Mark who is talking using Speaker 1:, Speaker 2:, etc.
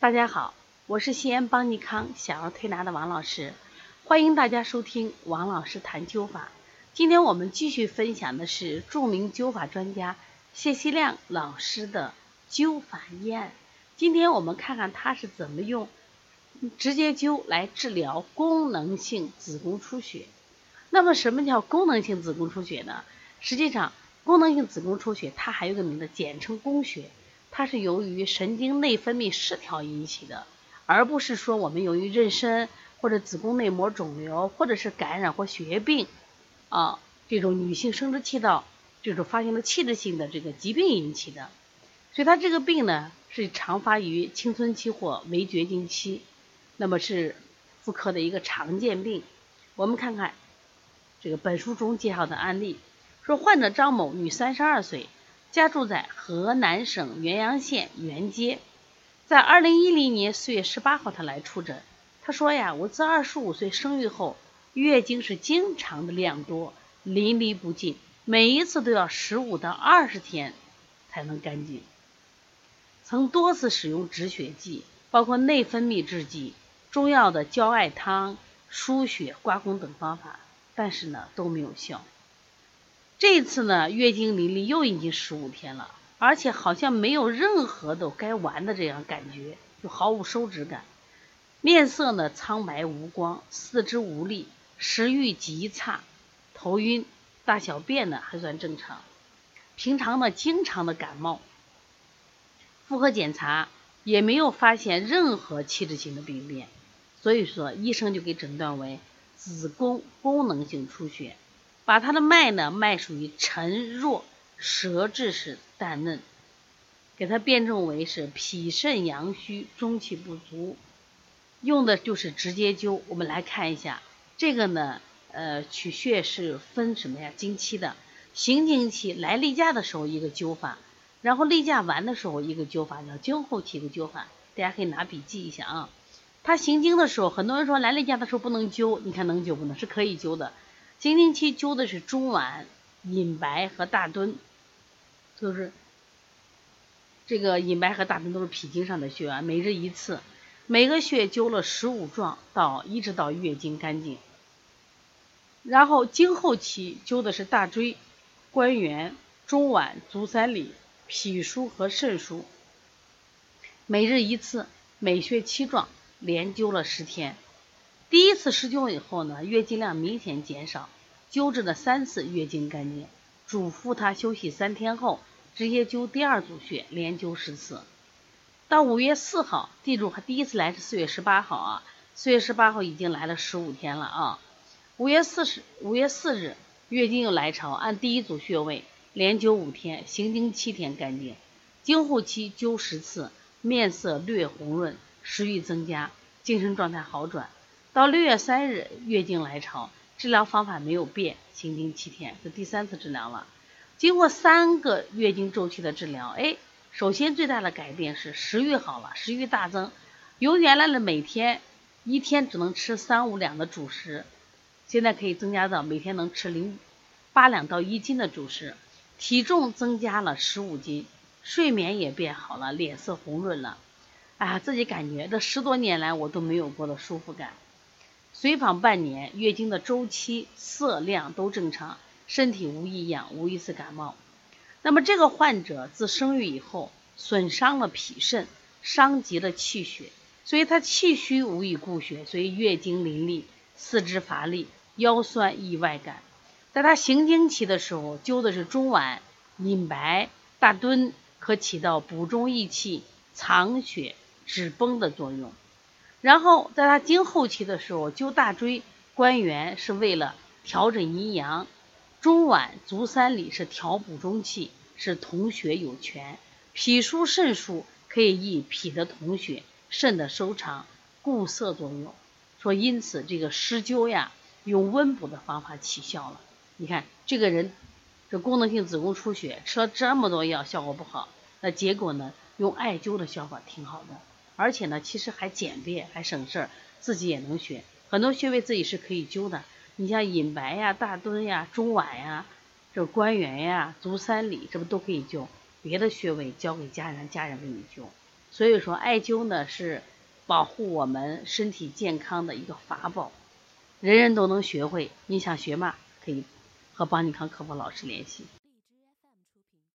Speaker 1: 大家好，我是西安邦尼康小儿推拿的王老师，欢迎大家收听王老师谈灸法。今天我们继续分享的是著名灸法专家谢希亮老师的灸法医案。今天我们看看他是怎么用直接灸来治疗功能性子宫出血。那么什么叫功能性子宫出血呢？实际上，功能性子宫出血它还有个名字，简称宫血。它是由于神经内分泌失调引起的，而不是说我们由于妊娠或者子宫内膜肿瘤或者是感染或血液病啊这种女性生殖器道这种发生了器质性的这个疾病引起的。所以它这个病呢是常发于青春期或围绝经期，那么是妇科的一个常见病。我们看看这个本书中介绍的案例，说患者张某，女，三十二岁。家住在河南省原阳县原街，在二零一零年四月十八号，他来出诊。他说呀，我自二十五岁生育后，月经是经常的量多，淋漓不尽，每一次都要十五到二十天才能干净。曾多次使用止血剂，包括内分泌制剂、中药的焦艾汤、输血、刮宫等方法，但是呢都没有效。这次呢，月经淋漓又已经十五天了，而且好像没有任何的该完的这样感觉，就毫无收止感。面色呢苍白无光，四肢无力，食欲极差，头晕，大小便呢还算正常。平常呢经常的感冒，妇科检查也没有发现任何器质性的病变，所以说医生就给诊断为子宫功能性出血。把他的脉呢，脉属于沉弱，舌质是淡嫩，给他辩证为是脾肾阳虚，中气不足，用的就是直接灸。我们来看一下这个呢，呃，取穴是分什么呀？经期的，行经期来例假的时候一个灸法，然后例假完的时候一个灸法，叫经后期一个灸法，大家可以拿笔记一下啊。他行经的时候，很多人说来例假的时候不能灸，你看能灸不能？是可以灸的。经经期灸的是中脘、隐白和大敦，就是这个隐白和大敦都是脾经上的穴啊，每日一次，每个穴灸了十五壮，到一直到月经干净。然后经后期灸的是大椎、关元、中脘、足三里、脾腧和肾腧，每日一次，每穴七壮，连灸了十天。第一次施灸以后呢，月经量明显减少，灸治了三次，月经干净。嘱咐他休息三天后，直接灸第二组穴，连灸十次。到五月四号，记住他第一次来是四月十八号啊，四月十八号已经来了十五天了啊。五月四十五月四日，月经又来潮，按第一组穴位连灸五天，行经七天干净。经后期灸十次，面色略红润，食欲增加，精神状态好转。到六月三日，月经来潮，治疗方法没有变，行经七天，是第三次治疗了。经过三个月经周期的治疗，哎，首先最大的改变是食欲好了，食欲大增，由原来的每天一天只能吃三五两的主食，现在可以增加到每天能吃零八两到一斤的主食，体重增加了十五斤，睡眠也变好了，脸色红润了，啊，自己感觉这十多年来我都没有过的舒服感。随访半年，月经的周期、色量都正常，身体无异样，无一次感冒。那么这个患者自生育以后，损伤了脾肾，伤及了气血，所以他气虚无以固血，所以月经淋漓，四肢乏力，腰酸易外感。在他行经期的时候，灸的是中脘、隐白、大敦，可起到补中益气、藏血止崩的作用。然后在他经后期的时候，灸大椎、关元是为了调整阴阳，中脘、足三里是调补中气，是统血有权，脾腧、肾腧可以益脾的统血、肾的收藏、固涩作用。说因此这个施灸呀，用温补的方法起效了。你看这个人，这功能性子宫出血吃了这么多药，效果不好，那结果呢，用艾灸的效果挺好的。而且呢，其实还简便，还省事儿，自己也能学。很多穴位自己是可以灸的。你像隐白呀、大敦呀、中脘呀、这关元呀、足三里，这不都可以灸？别的穴位交给家人，家人给你灸。所以说，艾灸呢是保护我们身体健康的一个法宝，人人都能学会。你想学吗？可以和邦尼康客服老师联系。